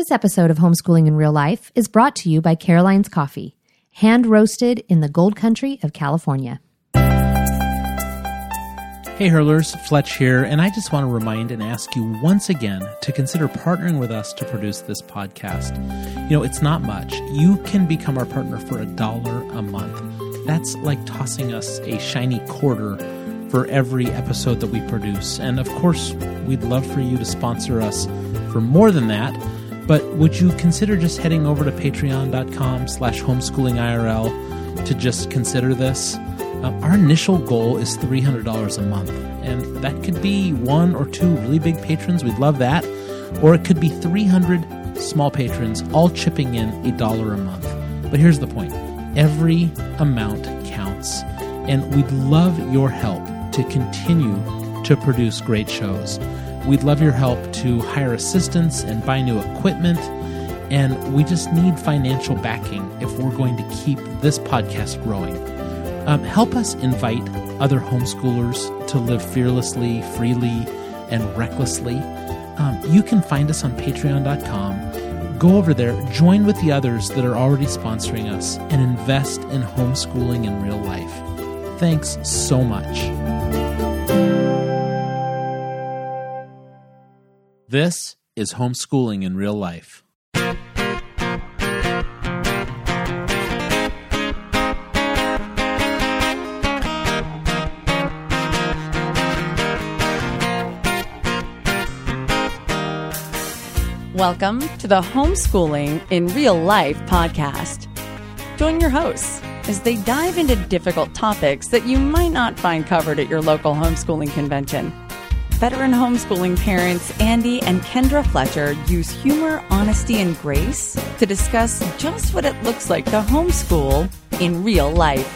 This episode of Homeschooling in Real Life is brought to you by Caroline's Coffee, hand roasted in the gold country of California. Hey hurlers, Fletch here, and I just want to remind and ask you once again to consider partnering with us to produce this podcast. You know, it's not much. You can become our partner for a dollar a month. That's like tossing us a shiny quarter for every episode that we produce. And of course, we'd love for you to sponsor us for more than that. But would you consider just heading over to patreon.com slash homeschoolingirl to just consider this? Uh, our initial goal is $300 a month, and that could be one or two really big patrons. We'd love that. Or it could be 300 small patrons all chipping in a dollar a month. But here's the point every amount counts, and we'd love your help to continue to produce great shows. We'd love your help to hire assistants and buy new equipment. And we just need financial backing if we're going to keep this podcast growing. Um, help us invite other homeschoolers to live fearlessly, freely, and recklessly. Um, you can find us on patreon.com. Go over there, join with the others that are already sponsoring us, and invest in homeschooling in real life. Thanks so much. This is homeschooling in real life. Welcome to the Homeschooling in Real Life podcast. Join your hosts as they dive into difficult topics that you might not find covered at your local homeschooling convention. Veteran homeschooling parents Andy and Kendra Fletcher use humor, honesty, and grace to discuss just what it looks like to homeschool in real life.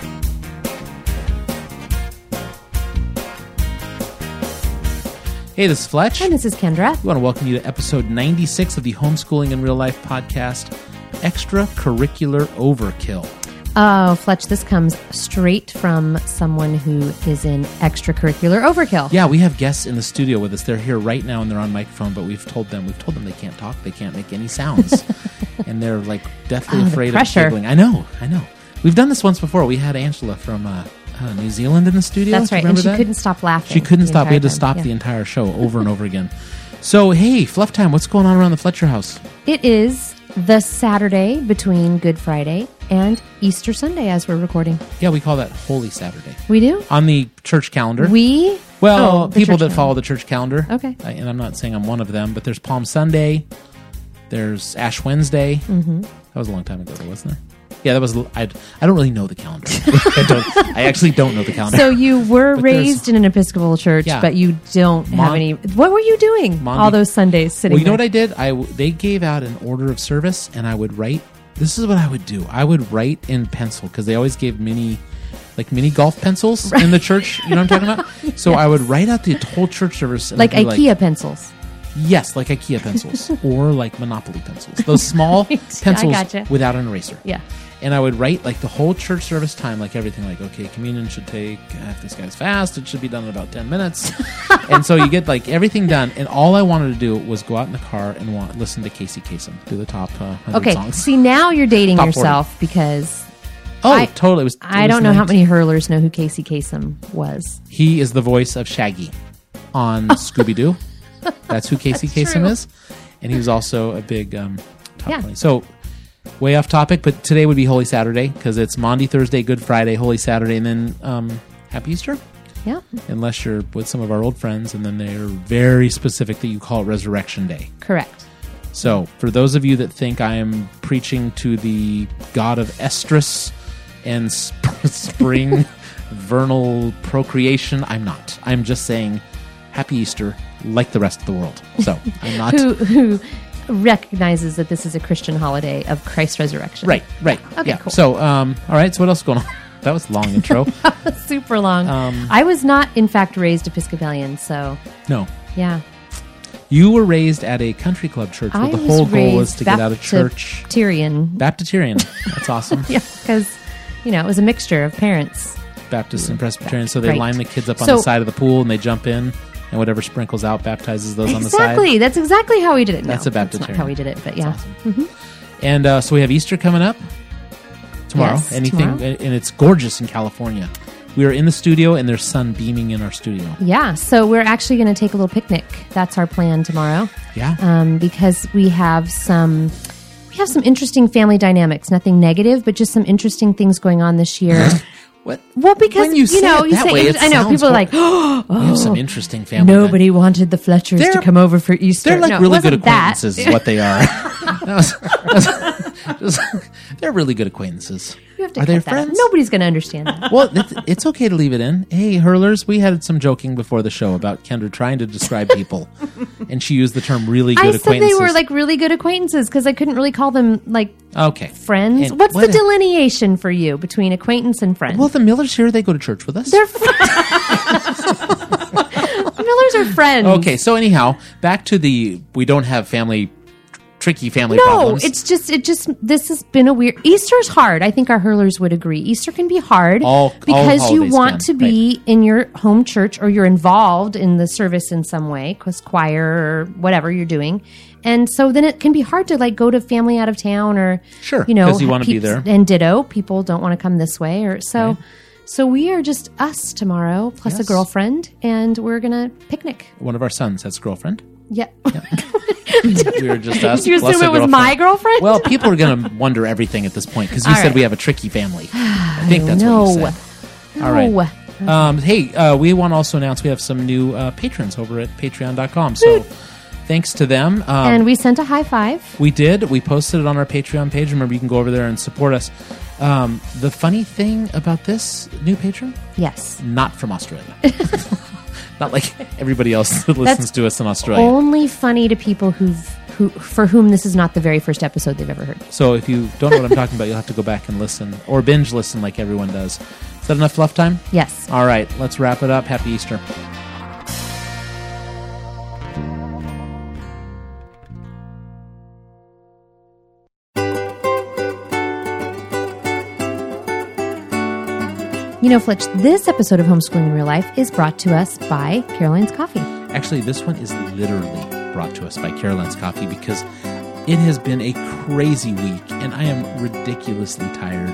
Hey, this is Fletch. And this is Kendra. We want to welcome you to episode 96 of the Homeschooling in Real Life podcast, Extracurricular Overkill. Oh, Fletch, this comes straight from someone who is in extracurricular overkill. Yeah, we have guests in the studio with us. They're here right now and they're on microphone, but we've told them we've told them they can't talk, they can't make any sounds, and they're like deathly Oh, afraid of giggling. I know, I know. We've done this once before. We had Angela from uh, uh, New Zealand in the studio. That's right. And she that? couldn't stop laughing. She couldn't stop. We had to entire stop time. the entire show over and over again. So, hey, fluff time. What's going on around the Fletcher house? It is the Saturday between Good Friday and Easter Sunday as we're recording. Yeah, we call that Holy Saturday We do? on the church calendar. We? Well, Oh, people that calendar. follow the church calendar. Okay. I- and I'm not saying I'm one of them, but there's Palm Sunday. There's Ash Wednesday. Mm-hmm. That was a long time ago, though, wasn't it? Yeah, that was. I, I don't really know the calendar. I don't. I actually don't know the calendar. So you were But raised in an Episcopal church, Yeah. but you don't have any. What were you doing all those Sundays sitting well, you know what? I did? I they gave out an order of service, and I would write. This is what I would do. I would write in pencil because they always gave mini, like mini golf pencils in the church. You know what I'm talking about? So I would write out the whole church service, like IKEA pencils. Yes, like IKEA pencils or like Monopoly pencils. Those small pencils gotcha. without an eraser. Yeah. And I would write like the whole church service time, like everything, like, okay, communion should take, uh, if this guy's fast, it should be done in about 10 minutes. and so you get like everything done. And all I wanted to do was go out in the car and want, listen to Casey Kasem do the top uh, Okay, songs. see now you're dating Top 40. yourself because oh, I- totally. It was, it I don't know how many hurlers know who Casey Kasem was. He is the voice of Shaggy on Scooby Doo. That's who Casey That's Kasem true. is, and he was also a big um, top Yeah. 20. So, way off topic, but today would be Holy Saturday because it's Maundy Thursday, Good Friday, Holy Saturday, and then um, Happy Easter. Yeah, Unless you're with some of our old friends, and then they're very specific that you call it Resurrection Day. correct. So, for those of you that think I am preaching to the god of estrus and sp- spring vernal procreation, I'm not. I'm just saying happy Easter like the rest of the world. So, I'm not. Who who recognizes that this is a Christian holiday of Christ's resurrection? right, right. Okay, yeah. cool. So, um, all right, so what else is going on? That was a long intro. Super long. Um, I was not, in fact, raised Episcopalian, so no. yeah. You were raised at a country club church where I the whole goal was to get out of church. Tyrian. Baptitarian. That's awesome. Yeah, because you know it was a mixture of parents. Baptist and Presbyterian. So they Right. line the kids up on So- the side of the pool and they jump in and whatever sprinkles out baptizes those on the side. Exactly. That's exactly how we did it. That's no, a That's not how we did it, but yeah. And uh, so we have Easter coming up tomorrow. Yes, Anything, tomorrow. and it's gorgeous in California. We are in the studio, and there's sun beaming in our studio. Yeah. So we're actually going to take a little picnic. That's our plan tomorrow. Yeah. um, because we have some we have some interesting family dynamics. Nothing negative, but just some interesting things going on this year. what? well, because When you say know, it you that say way, it I know people are like, oh, We have some oh. interesting family. nobody wanted the Fletchers to They're- come over for Easter. They're like No, really good wasn't that. acquaintances, is what they are. That was- that was- they're really good acquaintances. You have to Are they that out. friends? Nobody's going to understand that. Well, it's, it's okay to leave it in. Hey, hurlers, we had some joking before the show about Kendra trying to describe people, and she used the term "really good I said acquaintances." they were like really good acquaintances because I couldn't really call them like okay friends. And What's what the delineation for you between acquaintance and friend? Well, the Millers here, they go to church with us. they're fr- Millers are friends. okay, so anyhow, back to the we don't have family, tricky family No, problems. it's just it just this has been a weird Easter's hard. I think our hurlers would agree. Easter can be hard All- all because you want can, to be in your home church or you're involved in the service in some way, cause choir or whatever you're doing. And so then it can be hard to like go to family out of town or Sure, you know you wanna be there. And ditto, people don't want to come this way or so. So we are just us tomorrow plus a girlfriend, and we're gonna picnic. One of our sons has a girlfriend. Yeah. We were just us. Did you plus assume a it was my girlfriend? Well, people are going to wonder everything at this point because you All said right. we have a tricky family. I think that's no. what you said. All right. Um, hey, uh, we want to also announce we have some new uh, patrons over at patreon.com. So thanks to them. Um, And we sent a high five. we did. We posted it on our Patreon page. Remember, you can go over there and support us. Um, the funny thing about this new patron, Yes. not from Australia. Not like everybody else that listens to us in Australia. Only funny to people who've who for whom this is not the very first episode they've ever heard. So if you don't know what I'm talking about, you'll have to go back and listen or binge listen like everyone does. Is that enough fluff time? Yes. All right, let's wrap it up. Happy Easter. You know, Fletch, this episode of Homeschooling in Real Life is brought to us by Caroline's Coffee. Actually, this one is literally brought to us by Caroline's Coffee because it has been a crazy week and I am ridiculously tired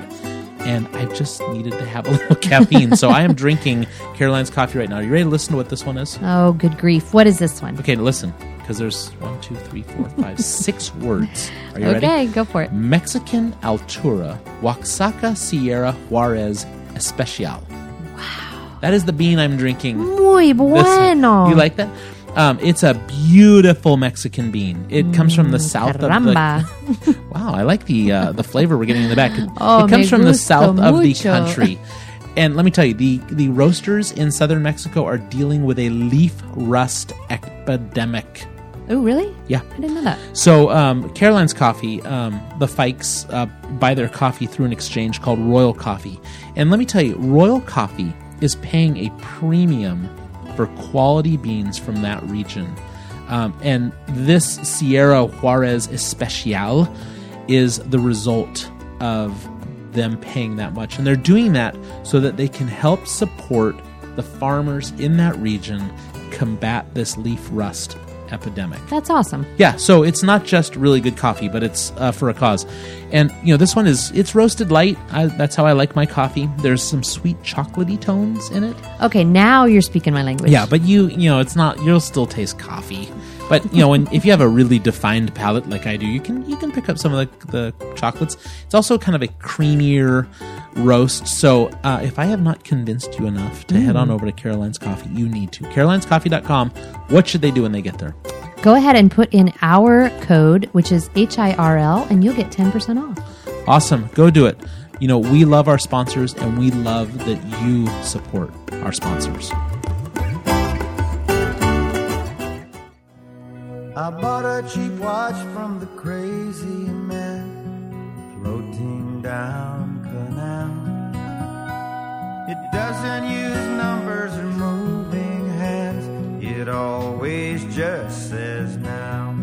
and I just needed to have a little caffeine. so I am drinking Caroline's Coffee right now. Are you ready to listen to what this one is? Oh, good grief. What is this one? Okay, listen, because there's one, two, three, four, five, six words. Are you Okay, ready? go for it. Mexican Altura Oaxaca Sierra Juarez Especial. Wow. That is the bean I'm drinking. Muy bueno. you like that? Um, it's a beautiful Mexican bean. It comes from the south Mm, caramba. of the. Wow, I like the uh, the flavor we're getting in the back. It, Oh, it comes from the south of the country. And let me tell you, the, the roasters in southern Mexico are dealing with a leaf rust epidemic. Oh, really? Yeah. I didn't know that. So, um, Caroline's Coffee, um, the Fikes uh, buy their coffee through an exchange called Royal Coffee. And let me tell you, Royal Coffee is paying a premium for quality beans from that region. Um, and this Sierra Juarez Especial is the result of them paying that much. And they're doing that so that they can help support the farmers in that region combat this leaf rust epidemic. That's awesome. Yeah, so it's not just really good coffee, but it's uh, for a cause. And you know, this one is it's roasted light. I, that's how I like my coffee. There's some sweet chocolatey tones in it. Okay, now you're speaking my language. Yeah, but you you know, it's not. You'll still taste coffee. But you know, when, if you have a really defined palate like I do, you can you can pick up some of the, the chocolates. It's also kind of a creamier roast. So uh, if I have not convinced you enough to head on over to Caroline's Coffee, you need to. Caroline'sCoffee.com. What should they do when they get there? Go ahead and put in our code, which is HIRL, and you'll get 10% off. Awesome. Go do it. You know, we love our sponsors and we love that you support our sponsors. I bought a cheap watch from the crazy man floating down canal. It doesn't use numbers or moving hands. It always just says now.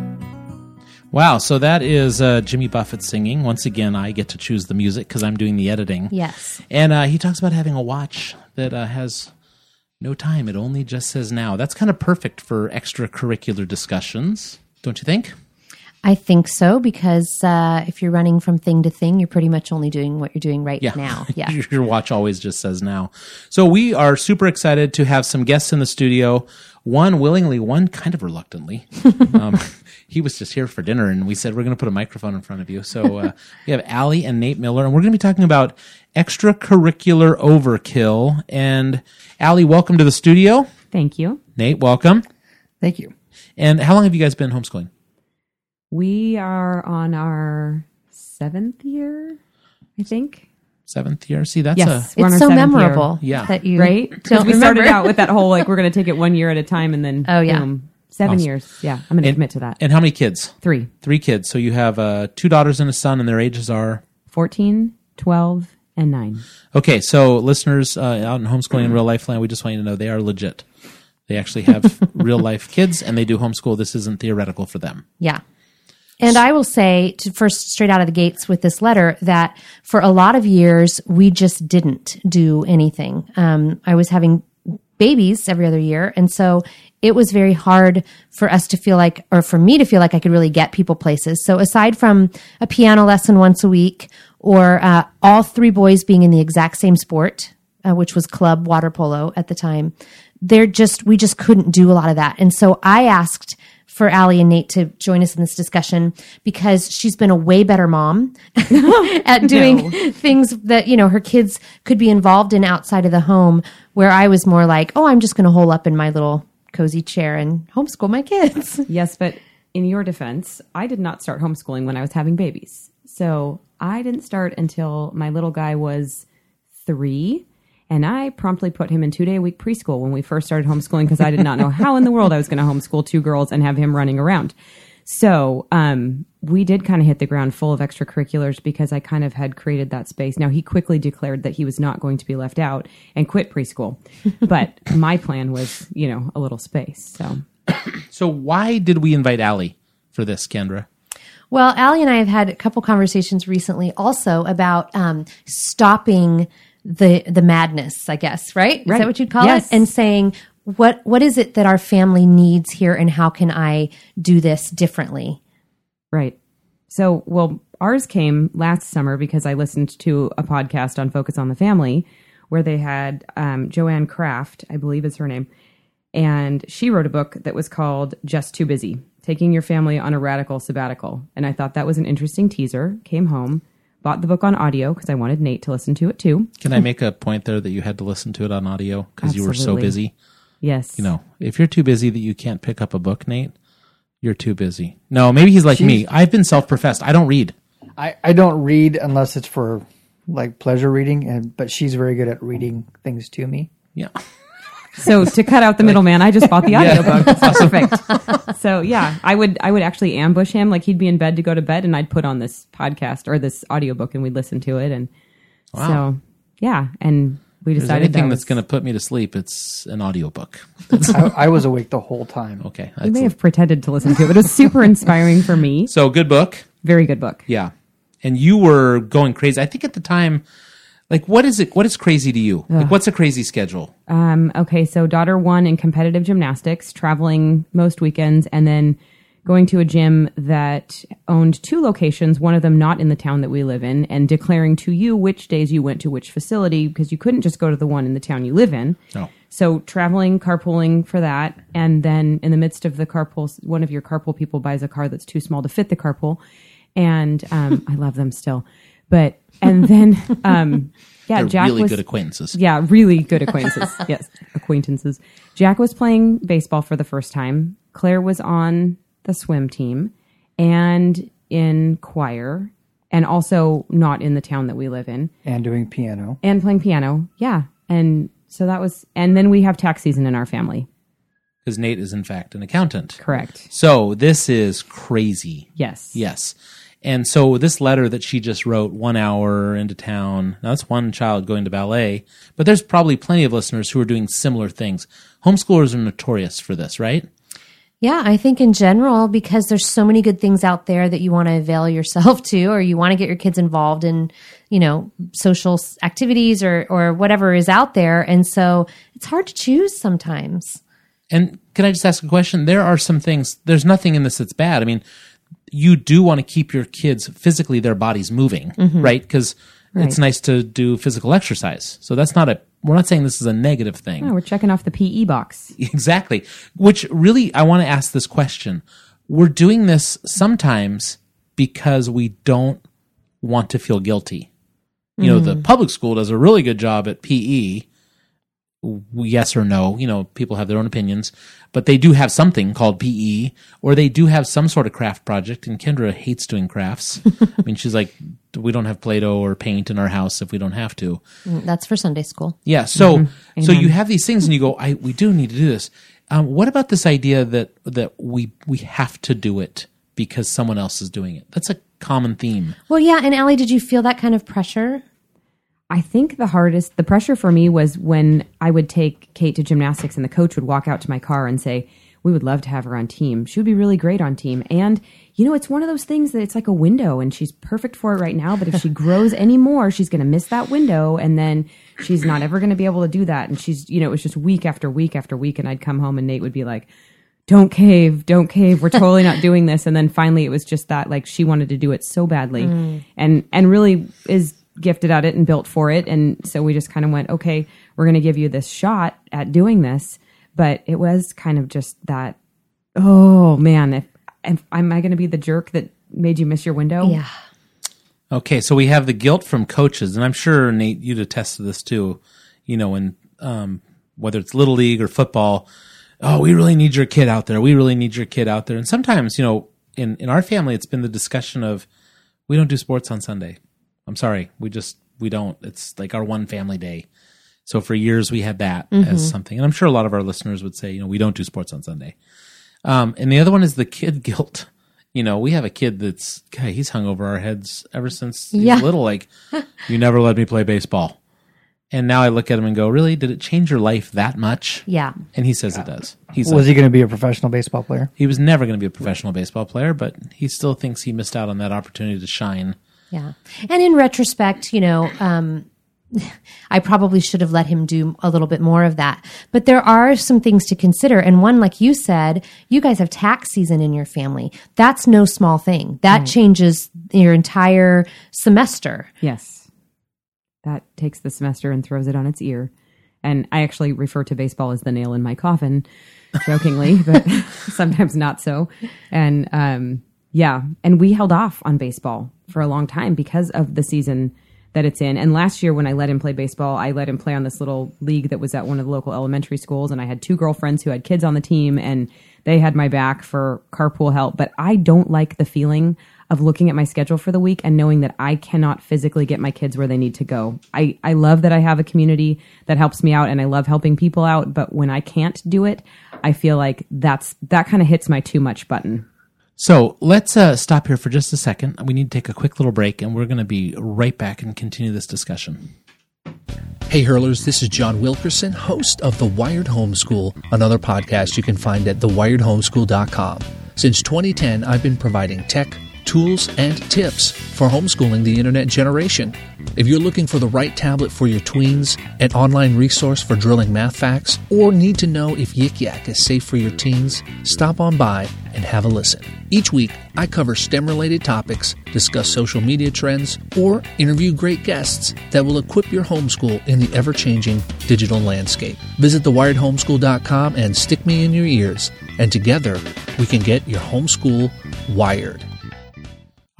Wow. So that is uh, Jimmy Buffett singing. Once again, I get to choose the music because I'm doing the editing. Yes. And uh, he talks about having a watch that uh, has No time. It only just says now. That's kind of perfect for extracurricular discussions, don't you think? I think so because uh, if you're running from thing to thing, you're pretty much only doing what you're doing right Yeah. now. Yeah. Your- Your watch always just says now. So we are super excited to have some guests in the studio. One willingly, one kind of reluctantly. um, he was just here for dinner, and we said we're going to put a microphone in front of you. So uh, we have Allie and Nate Miller, and we're going to be talking about extracurricular overkill. And Allie, welcome to the studio. Thank you. Nate, welcome. Thank you. And how long have you guys been homeschooling? We are on our seventh year, I think. Seventh year. See, that's Yes, a we're on It's our so seventh year. memorable Yeah. that you right? Because don't we started out with that whole like we're going to take it one year at a time, and then Oh, yeah. boom, seven Awesome. years. Yeah, I'm going to And- commit to that. And how many kids? Three. Three kids. So you have uh, two daughters and a son, and their ages are 14, 12, and 9. Okay, so listeners uh, out in homeschooling in real life land, we just want you to know they are legit. They actually have real life kids and they do homeschool. This isn't theoretical for them. Yeah. And I will say, to first straight out of the gates with this letter, that for a lot of years, we just didn't do anything. Um, I was having babies every other year. And so it was very hard for us to feel like, or for me to feel like I could really get people places. So aside from a piano lesson once a week or uh, all three boys being in the exact same sport, uh, which was club water polo at the time, they're just, we just couldn't do a lot of that. And so I asked for Allie and Nate to join us in this discussion because she's been a way better mom at doing things that, you know, her kids could be involved in outside of the home where I was more like, oh, I'm just going to hole up in my little cozy chair and homeschool my kids. Yes, but in your defense, I did not start homeschooling when I was having babies. So I didn't start until my little guy was three. And I promptly put him in two day a week preschool when we first started homeschooling because I did not know how in the world I was going to homeschool two girls and have him running around. So um, we did kind of hit the ground full of extracurriculars because I kind of had created that space. Now he quickly declared that he was not going to be left out and quit preschool, but my plan was, you know, a little space. So So why did we invite Allie for this, Kendra? Well, Allie and I have had a couple conversations recently also about um, stopping the the madness, I guess, right? Is Right. that what you'd call Yes. it? And saying what what is it that our family needs here and how can I do this differently? Right. So, well, ours came last summer because I listened to a podcast on Focus on the Family where they had um, Joanne Kraft, I believe is her name, and she wrote a book that was called Just Too Busy Taking Your Family on a Radical Sabbatical. And I thought that was an interesting teaser. Came home, bought the book on audio because I wanted Nate to listen to it too. Can I make a point there that you had to listen to it on audio because you were so Absolutely. busy? Yes. You know, if you're too busy that you can't pick up a book, Nate, you're too busy. No, maybe he's like me. I've been self-professed. I don't read. I, I don't read unless it's for like pleasure reading, and but she's very good at reading things to me. Yeah. So to cut out the middleman, I just bought the audiobook. It's perfect. So yeah, I would I would actually ambush him like he'd be in bed to go to bed and I'd put on this podcast or this audiobook and we'd listen to it and so yeah, and we If decided anything that that's going to put me to sleep, it's an audiobook. I, I was awake the whole time. Okay. we may have pretended to listen to it, but it was super inspiring for me. so good book. Very good book. Yeah. And you were going crazy. I think at the time, like, what is it? What is crazy to you? Like, what's a crazy schedule? Um, okay, so daughter one in competitive gymnastics, traveling most weekends, and then going to a gym that owned two locations, one of them not in the town that we live in, and declaring to you which days you went to which facility because you couldn't just go to the one in the town you live in. No. So traveling, carpooling for that, and then in the midst of the carpool, one of your carpool people buys a car that's too small to fit the carpool, and um, I love them still, but and then um, yeah, They're Jack really was good acquaintances. yeah, really good acquaintances. yes, acquaintances. Jack was playing baseball for the first time. Claire was on the swim team and in choir, and also not in the town that we live in, And doing piano. and playing piano. Yeah, and so that was, and then we have tax season in our family. Because Nate is, in fact, an accountant. Correct. So this is crazy. Yes. Yes. And so this letter that she just wrote one hour into town, now that's one child going to ballet, but there's probably plenty of listeners who are doing similar things. Homeschoolers are notorious for this, right? Yeah, I think in general, because there's so many good things out there that you want to avail yourself to, or you want to get your kids involved in, you know, social activities or, or whatever is out there. And so it's hard to choose sometimes. And can I just ask a question? There are some things, there's nothing in this that's bad. I mean, you do want to keep your kids physically, their bodies moving, mm-hmm. right? Because it's nice to do physical exercise. So that's not a, we're not saying this is a negative thing. Oh, we're checking off the PE box. Exactly. Which really, I want to ask this question. We're doing this sometimes because we don't want to feel guilty. You know, the mm-hmm. public school does a really good job at PE. Yes or no, you know, people have their own opinions, but they do have something called PE, or they do have some sort of craft project. And Kendra hates doing crafts. I mean, she's like, we don't have Play Doh or paint in our house if we don't have to. Mm, That's for Sunday school. Yeah. So so you have these things, and you go, I we do need to do this. Um, what about this idea that that we we have to do it because someone else is doing it? That's a common theme. Well, yeah. And Allie, did you feel that kind of pressure? I think the hardest, the pressure for me was when I would take Kate to gymnastics and the coach would walk out to my car and say, We would love to have her on team. She would be really great on team. And, you know, it's one of those things that it's like a window and she's perfect for it right now. But if she grows any more, she's going to miss that window. And then she's not ever going to be able to do that. And she's, you know, it was just week after week after week. And I'd come home and Nate would be like, don't cave, don't cave. We're totally not doing this. And then finally it was just that like she wanted to do it so badly mm. and, and really is gifted at it and built for it. And so we just kind of went, okay, we're going to give you this shot at doing this. But it was kind of just that, oh man, if, if am I going to be the jerk that made you miss your window? Yeah. Okay, so we have the guilt from coaches, and I'm sure Nate, you'd attest to this too. You know, in um, whether it's little league or football, oh, we really need your kid out there. We really need your kid out there. And sometimes, you know, in in our family, it's been the discussion of we don't do sports on Sunday. I'm sorry, we just we don't. It's like our one family day. So for years we had that as something, and I'm sure a lot of our listeners would say, you know, we don't do sports on Sunday. Um, and the other one is the kid guilt. You know, we have a kid that's guy, he's hung over our heads ever since he's Yeah. little. Like, you never let me play baseball. And now I look at him and go, Really? Did it change your life that much? Yeah. And he says it does. He's Was like, he going to be a professional baseball player? he was never going to be a professional baseball player, but he still thinks he missed out on that opportunity to shine. Yeah. And in retrospect, you know, um, I probably should have let him do a little bit more of that. But there are some things to consider. And one, like you said, you guys have tax season in your family. That's no small thing. That changes your entire semester. Yes. That takes the semester and throws it on its ear. And I actually refer to baseball as the nail in my coffin, jokingly, but sometimes not so. And um, yeah, and we held off on baseball for a long time because of the season that it's in. And last year, when I let him play baseball, I let him play on this little league that was at one of the local elementary schools. And I had two girlfriends who had kids on the team, and they had my back for carpool help. But I don't like the feeling of looking at my schedule for the week and knowing that I cannot physically get my kids where they need to go. I, I love that I have a community that helps me out and I love helping people out, but when I can't do it, I feel like that's that kind of hits my too much button. So let's uh, stop here for just a second. We need to take a quick little break, and we're going to be right back and continue this discussion. Hey hurlers, this is John Wilkerson, host of The Wired Homeschool, another podcast you can find at thewiredhomeschool.com. Since 2010, I've been providing tech, tools, and tips for homeschooling the internet generation. If you're looking for the right tablet for your tweens, an online resource for drilling math facts, or need to know if Yik Yak is safe for your teens, stop on by and have a listen. Each week, I cover STEM related topics, discuss social media trends, or interview great guests that will equip your homeschool in the ever changing digital landscape. Visit thewiredhomeschool.com and stick me in your ears, and together we can get your homeschool wired.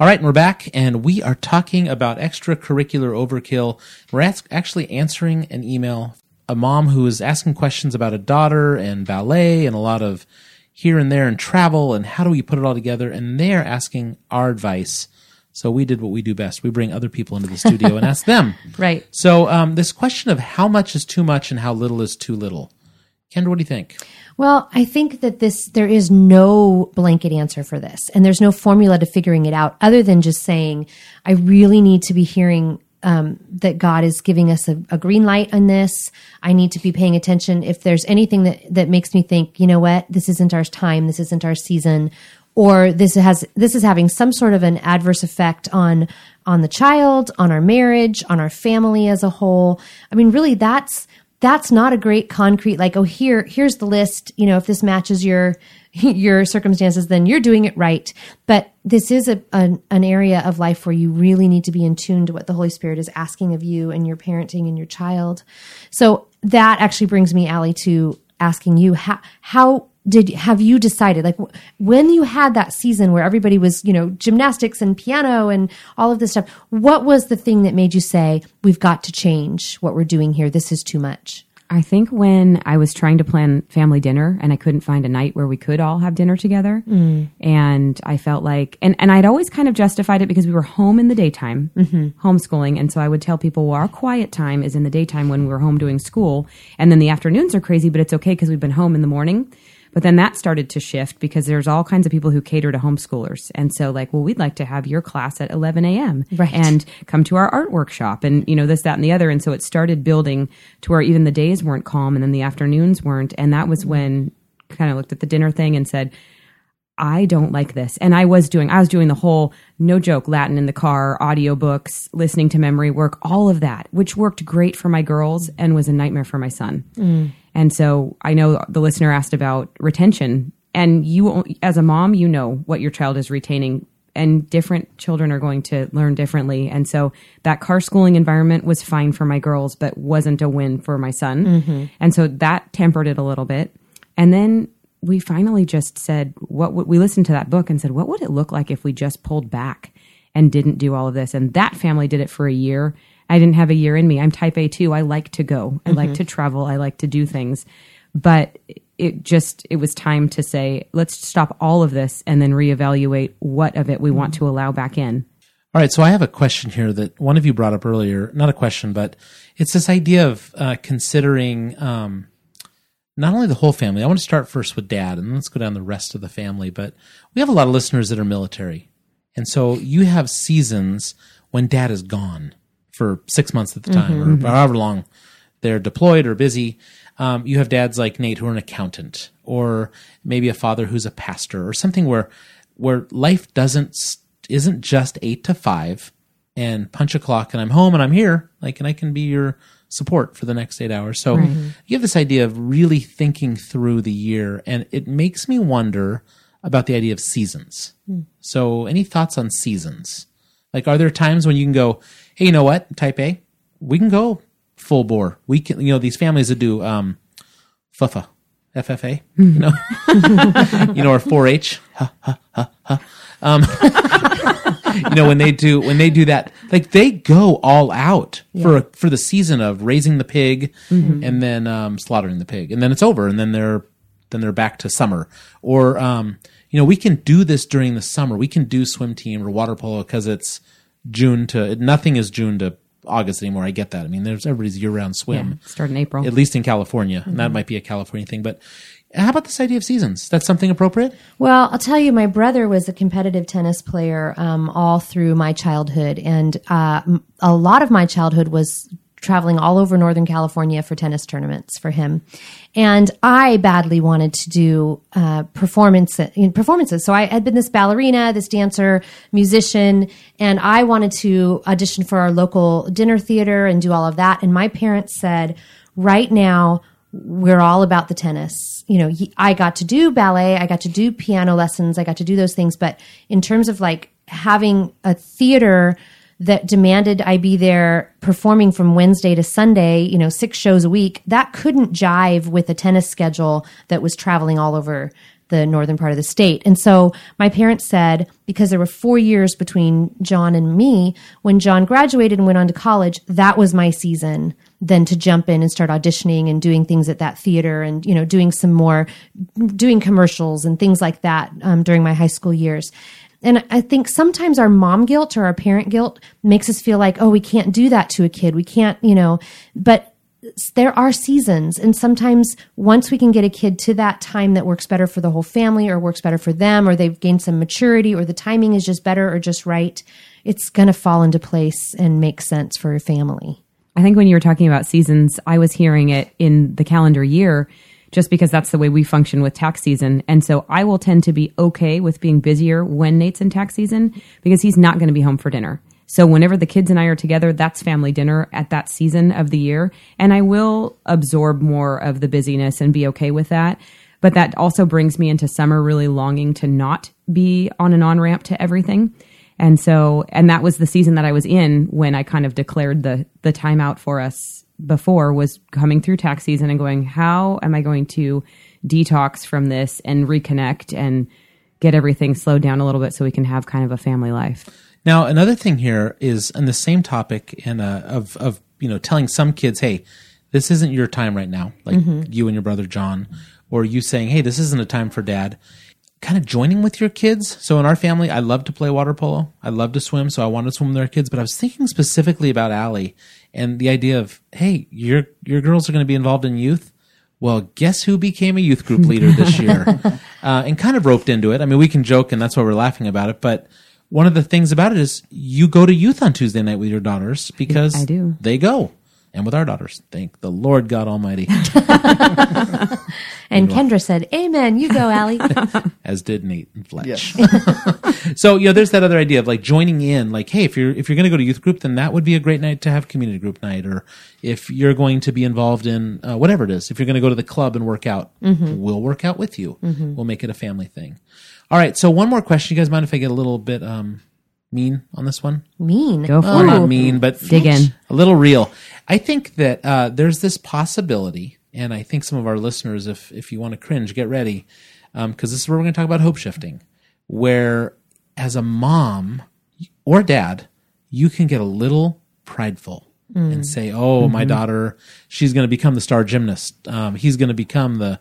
All right, and we're back, and we are talking about extracurricular overkill. We're ask- actually answering an email, a mom who is asking questions about a daughter and ballet and a lot of here and there and travel and how do we put it all together. And they're asking our advice. So we did what we do best. We bring other people into the studio and ask them. Right. So um, this question of how much is too much and how little is too little. Kendra, what do you think? Well, I think that this there is no blanket answer for this, and there's no formula to figuring it out other than just saying, I really need to be hearing um, that God is giving us a, a green light on this. I need to be paying attention. If there's anything that that makes me think, you know what, this isn't our time, this isn't our season, or this has this is having some sort of an adverse effect on on the child, on our marriage, on our family as a whole. I mean, really, that's that's not a great concrete like oh here here's the list you know if this matches your your circumstances then you're doing it right. But this is a, an, an area of life where you really need to be in tune to what the holy spirit is asking of you and your parenting and your child. So that actually brings me Allie, to asking you how how did have you decided like when you had that season where everybody was you know gymnastics and piano and all of this stuff what was the thing that made you say we've got to change what we're doing here this is too much I think when I was trying to plan family dinner and I couldn't find a night where we could all have dinner together, mm. and I felt like, and, and I'd always kind of justified it because we were home in the daytime, mm-hmm. homeschooling. And so I would tell people, well, our quiet time is in the daytime when we were home doing school. And then the afternoons are crazy, but it's okay because we've been home in the morning. But then that started to shift because there's all kinds of people who cater to homeschoolers. And so, like, well, we'd like to have your class at 11 a.m. Right. And come to our art workshop and, you know, this, that, and the other. And so it started building to where even the days weren't calm and then the afternoons weren't. And that was when kind of looked at the dinner thing and said, I don't like this. And I was doing, I was doing the whole, no joke, Latin in the car, audiobooks, listening to memory work, all of that, which worked great for my girls and was a nightmare for my son. Mm. And so I know the listener asked about retention. And you, as a mom, you know what your child is retaining. And different children are going to learn differently. And so that car schooling environment was fine for my girls, but wasn't a win for my son. Mm-hmm. And so that tempered it a little bit. And then we finally just said, what would, we listened to that book and said, what would it look like if we just pulled back and didn't do all of this? And that family did it for a year. I didn't have a year in me. I'm type A too. I like to go. I like to travel. I like to do things. But it just, it was time to say, let's stop all of this and then reevaluate what of it we want to allow back in. All right, so I have a question here that one of you brought up earlier. Not a question, but it's this idea of uh, considering um, not only the whole family. I want to start first with dad, and let's go down the rest of the family. But we have a lot of listeners that are military, and so you have seasons when dad is gone for six months at the time, or however long they're deployed or busy. Um, you have dads like Nate who are an accountant, or maybe a father who's a pastor, or something where where life doesn't isn't just eight to five and punch a clock and I'm home and I'm here, like, and I can be your support for the next eight hours. So you have this idea of really thinking through the year, and it makes me wonder about the idea of seasons. So, any thoughts on seasons? Like, are there times when you can go, hey, you know what, type A, we can go full bore. We can, you know, these families that do um, FUFA, FFA, you know, you know, or 4-H, ha ha Um, you know, when they do when they do that, like they go all out for for the season of raising the pig and then um, slaughtering the pig, and then it's over, and then they're then they're back to summer. Or um, you know, we can do this during the summer. We can do swim team or water polo because it's June to nothing is June to August anymore. I get that. I mean, there's everybody's year round swim Start in April. at least in California, and that might be a California thing. But how about this idea of seasons? That's something appropriate. Well, I'll tell you, my brother was a competitive tennis player um, all through my childhood, and uh, a lot of my childhood was traveling all over Northern California for tennis tournaments for him. And I badly wanted to do uh, performance performances. So I had been this ballerina, this dancer, musician, and I wanted to audition for our local dinner theater and do all of that. And my parents said, right now we're all about the tennis. You know, he, I got to do ballet, I got to do piano lessons, I got to do those things. But in terms of like having a theater that demanded I be there performing from Wednesday to Sunday, you know, six shows a week, that couldn't jive with a tennis schedule that was traveling all over the northern part of the state. And so my parents said, because there were four years between John and me, when John graduated and went on to college, that was my season then to jump in and start auditioning and doing things at that theater and, you know, doing some more, doing commercials and things like that um, during my high school years. And I think sometimes our mom guilt or our parent guilt makes us feel like, oh, we can't do that to a kid. We can't, you know, but there are seasons. And sometimes once we can get a kid to that time that works better for the whole family or works better for them or they've gained some maturity or the timing is just better or just right it's going to fall into place and make sense for a family. I think when you were talking about seasons, I was hearing it in the calendar year just because that's the way we function with tax season. And so I will tend to be okay with being busier when Nate's in tax season because he's not going to be home for dinner. So whenever the kids and I are together, that's family dinner at that season of the year. And I will absorb more of the busyness and be okay with that. But that also brings me into summer really longing to not be on an on ramp to everything. And so, and that was the season that I was in when I kind of declared the the timeout for us before was coming through tax season and going, how am I going to detox from this and reconnect and get everything slowed down a little bit so we can have kind of a family life. Now, another thing here is on the same topic and uh, of of you know telling some kids, hey, this isn't your time right now, like you and your brother John, or you saying, hey, this isn't a time for dad. Kind of joining with your kids. So in our family, I love to play water polo. I love to swim, so I want to swim with our kids. But I was thinking specifically about Allie and the idea of, hey, your your girls are going to be involved in youth. Well, guess who became a youth group leader this year? uh, and kind of roped into it. I mean, we can joke and that's why we're laughing about it. But one of the things about it is you go to youth on Tuesday night with your daughters because I do. they go. And with our daughters, thank the Lord God Almighty, and kendra said amen you go Allie. as did Nate and Fletch. so you know, there's that other idea of like joining in. Like, hey, if you're if you're going to go to youth group, then that would be a great night to have community group night. Or if you're going to be involved in uh, whatever it is, if you're going to go to the club and work out, we'll work out with you. We'll make it a family thing. All right. So one more question. You guys mind if I get a little bit um, mean on this one? mean Go for Well, it. not mean, but Dig in. a little real. I think that uh, there's this possibility, and I think some of our listeners, if if you want to cringe, get ready, because this is where we're going to talk about hope shifting, where as a mom or dad, you can get a little prideful and say, "Oh, my daughter, she's going to become the star gymnast. Um, he's going to become the,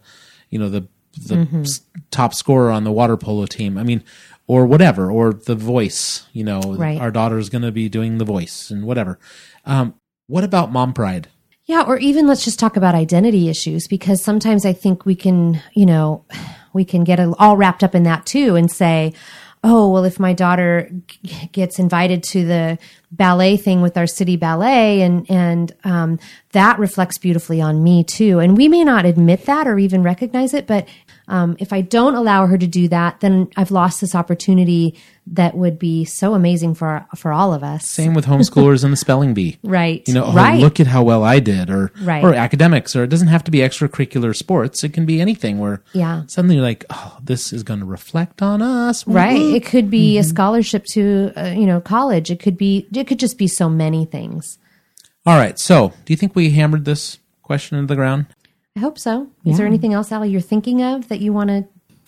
you know, the the s- top scorer on the water polo team. I mean, or whatever, or the voice. You know, Right. our daughter's going to be doing the voice and whatever. Um, what about mom pride? Yeah, or even let's just talk about identity issues because sometimes I think we can, you know, we can get all wrapped up in that too and say, oh, well, if my daughter g- gets invited to the ballet thing with our city ballet and, and, um, that reflects beautifully on me too. And we may not admit that or even recognize it, but, um, if I don't allow her to do that, then I've lost this opportunity that would be so amazing for, for all of us. Same with homeschoolers and the spelling bee. Right. You know, oh, right. look at how well I did, or Right. or academics, or it doesn't have to be extracurricular sports. It can be anything where Yeah. suddenly you're like, oh, this is going to reflect on us, Right. It could be Mm-hmm. a scholarship to, uh, you know, college. It could be, it could just be so many things. All right. So, do you think we hammered this question into the ground? I hope so. Is there anything else, Allie, you're thinking of that you want to?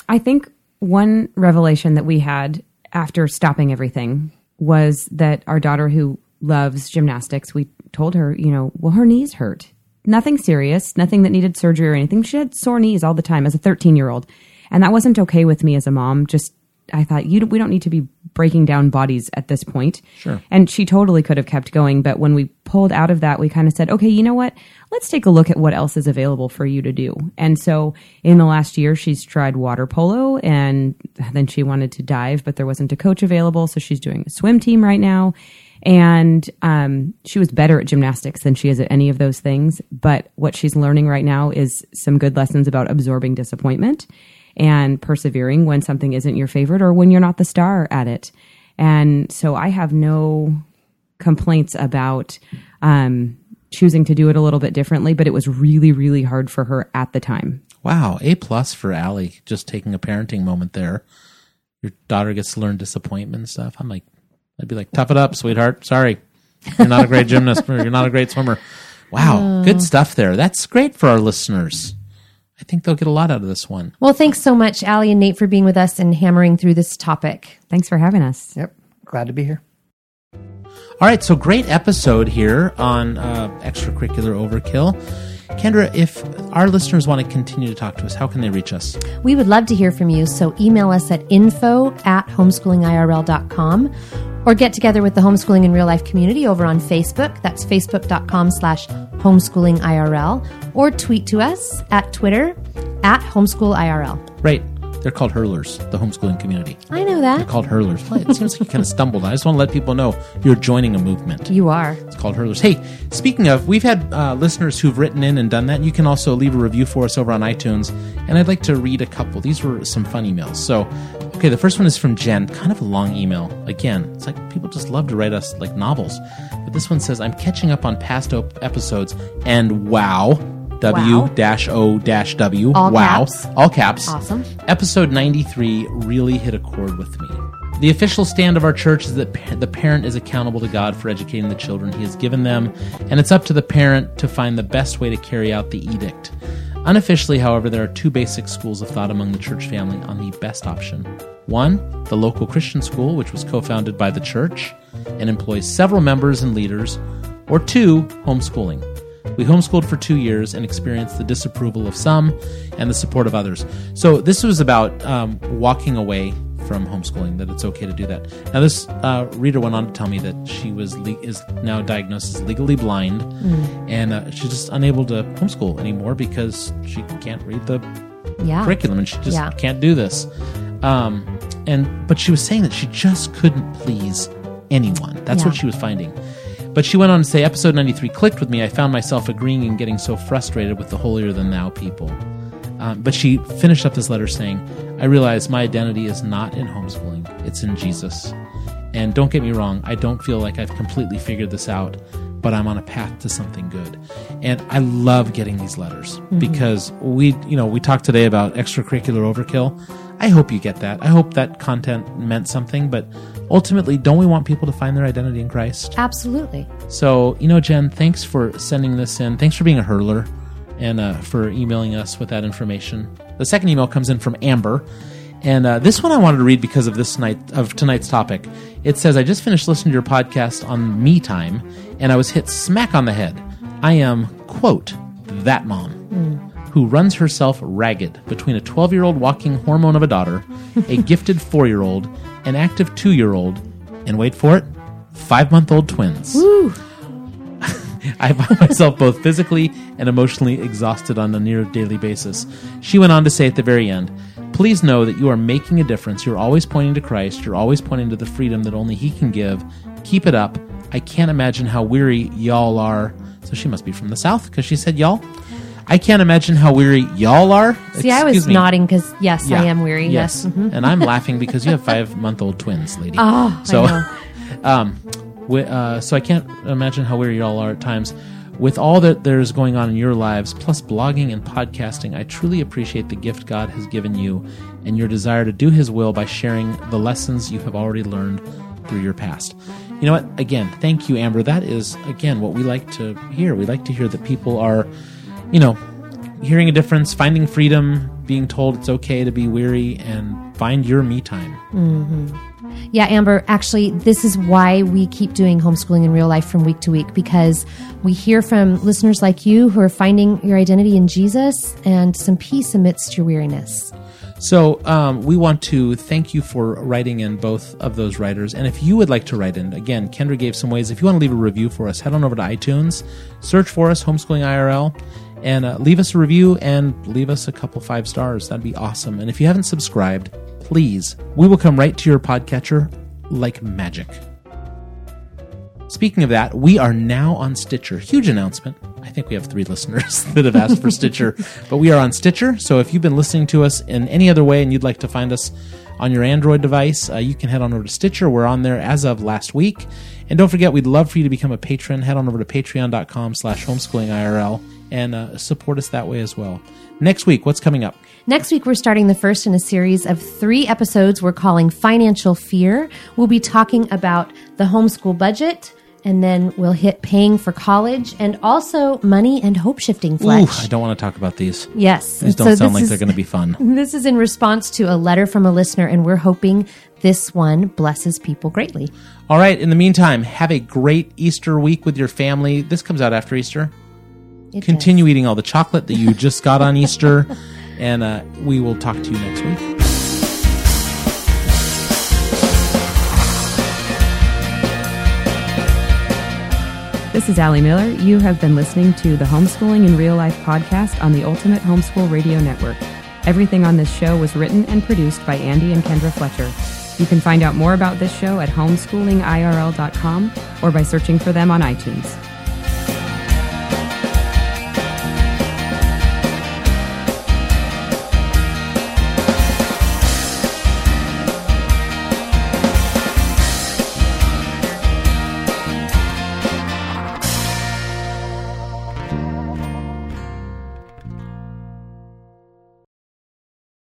I think one revelation that we had after stopping everything was that our daughter, who loves gymnastics, we told her, you know, well, her knees hurt. Nothing serious, nothing that needed surgery or anything. She had sore knees all the time as a 13 year old. And that wasn't okay with me as a mom. Just, I thought, you, we don't need to be breaking down bodies at this point. Sure. And she totally could have kept going. But when we pulled out of that, we kind of said, okay, you know what? Let's take a look at what else is available for you to do. And so in the last year, she's tried water polo and then she wanted to dive, but there wasn't a coach available. So she's doing a swim team right now. And um, she was better at gymnastics than she is at any of those things. But what she's learning right now is some good lessons about absorbing disappointment and persevering when something isn't your favorite or when you're not the star at it. And so I have no complaints about um, choosing to do it a little bit differently, but it was really, really hard for her at the time. Wow, A plus for Allie, just taking a parenting moment there. Your daughter gets to learn disappointment and stuff. I'm like, I'd be like, tough it up, sweetheart. Sorry, you're not a great gymnast or you're not a great swimmer. Wow, good stuff there. That's great for our listeners. I think they'll get a lot out of this one. Well, thanks so much, Allie and Nate, for being with us and hammering through this topic. Thanks for having us. Yep. Glad to be here. All right, so great episode here on uh, extracurricular overkill. Kendra, if our listeners want to continue to talk to us, how can they reach us? We would love to hear from you, so email us at info at homeschoolingirl.com or get together with the homeschooling in real life community over on Facebook. That's facebook.com slash homeschoolingirl or tweet to us at Twitter at homeschoolirl. Right. They're called hurlers, the homeschooling community. I know that. They're called hurlers. It seems like you kind of stumbled. I just want to let people know you're joining a movement. You are. It's called Hurlers. Hey, speaking of, we've had uh, listeners who've written in and done that. You can also leave a review for us over on iTunes, and I'd like to read a couple. These were some fun emails. So, okay, the first one is from Jen. Kind of a long email. Again, it's like people just love to write us like novels. But this one says, "I'm catching up on past op- episodes, and wow." W dash O dash W. All wow. caps. All caps. Awesome. Episode 93 really hit a chord with me. The official stand of our church is that pa- the parent is accountable to God for educating the children he has given them, and it's up to the parent to find the best way to carry out the edict. Unofficially, however, there are two basic schools of thought among the church family on the best option. One, the local Christian school, which was co founded by the church and employs several members and leaders, or two, homeschooling. We homeschooled for two years and experienced the disapproval of some and the support of others. So this was about um, walking away from homeschooling. That it's okay to do that. Now this uh, reader went on to tell me that she was le- is now diagnosed as legally blind, and uh, she's just unable to homeschool anymore because she can't read the Yeah. curriculum and she just Yeah. can't do this. Um, and but she was saying that she just couldn't please anyone. That's what she was finding. But she went on to say, episode 93 clicked with me. I found myself agreeing and getting so frustrated with the holier than thou people. Um, but she finished up this letter saying, I realize my identity is not in homeschooling, it's in Jesus. And don't get me wrong, I don't feel like I've completely figured this out, but I'm on a path to something good. And I love getting these letters because we, you know, we talked today about extracurricular overkill. I hope you get that. I hope that content meant something, but ultimately, don't we want people to find their identity in Christ? Absolutely. So, you know, Jen, thanks for sending this in. Thanks for being a hurler and uh, for emailing us with that information. The second email comes in from Amber. And uh, this one I wanted to read because of this night of tonight's topic. It says, "I just finished listening to your podcast on me time, and I was hit smack on the head. I am quote that mom who runs herself ragged between a 12-year-old walking hormone of a daughter, a gifted four-year-old, an active two-year-old, and wait for it, five-month-old twins." I find myself both physically and emotionally exhausted on a near daily basis. She went on to say at the very end, Please know that you are making a difference. You're always pointing to Christ. You're always pointing to the freedom that only He can give. Keep it up. I can't imagine how weary y'all are. So she must be from the South because she said y'all. I can't imagine how weary y'all are. See, I was me. nodding because, yes, Yeah. I am weary. Yes, Yes. Mhm. and I'm laughing because you have five month old twins, lady. Oh, so, I know. um, wi- uh, so I can't imagine how weary y'all are at times. With all that there's going on in your lives, plus blogging and podcasting, I truly appreciate the gift God has given you and your desire to do His will by sharing the lessons you have already learned through your past. You know what? Again, thank you, Amber. That is, again, what we like to hear. We like to hear that people are, you know, hearing a difference, finding freedom, being told it's okay to be weary, and find your me time. Yeah, Amber, actually, this is why we keep doing homeschooling in real life from week to week because we hear from listeners like you who are finding your identity in Jesus and some peace amidst your weariness. So um, we want to thank you for writing in both of those writers. And if you would like to write in, again, Kendra gave some ways. If you want to leave a review for us, head on over to iTunes, search for us, Homeschooling IRL, and uh, leave us a review and leave us a couple five stars. That'd be awesome. And if you haven't subscribed, please, we will come right to your podcatcher like magic. Speaking of that, we are now on Stitcher. Huge announcement. I think we have three listeners that have asked for Stitcher, but we are on Stitcher. So if you've been listening to us in any other way and you'd like to find us on your Android device, uh, you can head on over to Stitcher. We're on there as of last week. And don't forget, we'd love for you to become a patron. Head on over to patreon.com slash homeschoolingirl and uh, support us that way as well. Next week, what's coming up? Next week, we're starting the first in a series of three episodes we're calling Financial Fear. We'll be talking about the homeschool budget, and then we'll hit paying for college and also money and hope shifting Ooh. I don't want to talk about these. yes. These don't sound like is- they're going to be fun. This is in response to a letter from a listener, and we're hoping this one blesses people greatly. All right. In the meantime, have a great Easter week with your family. This comes out after Easter. It Continue eating all the chocolate that you just got on Easter, and uh, we will talk to you next week. This is Allie Miller. You have been listening to the Homeschooling in Real Life podcast on the Ultimate Homeschool Radio Network. Everything on this show was written and produced by Andy and Kendra Fletcher. You can find out more about this show at homeschoolingirl.com or by searching for them on iTunes.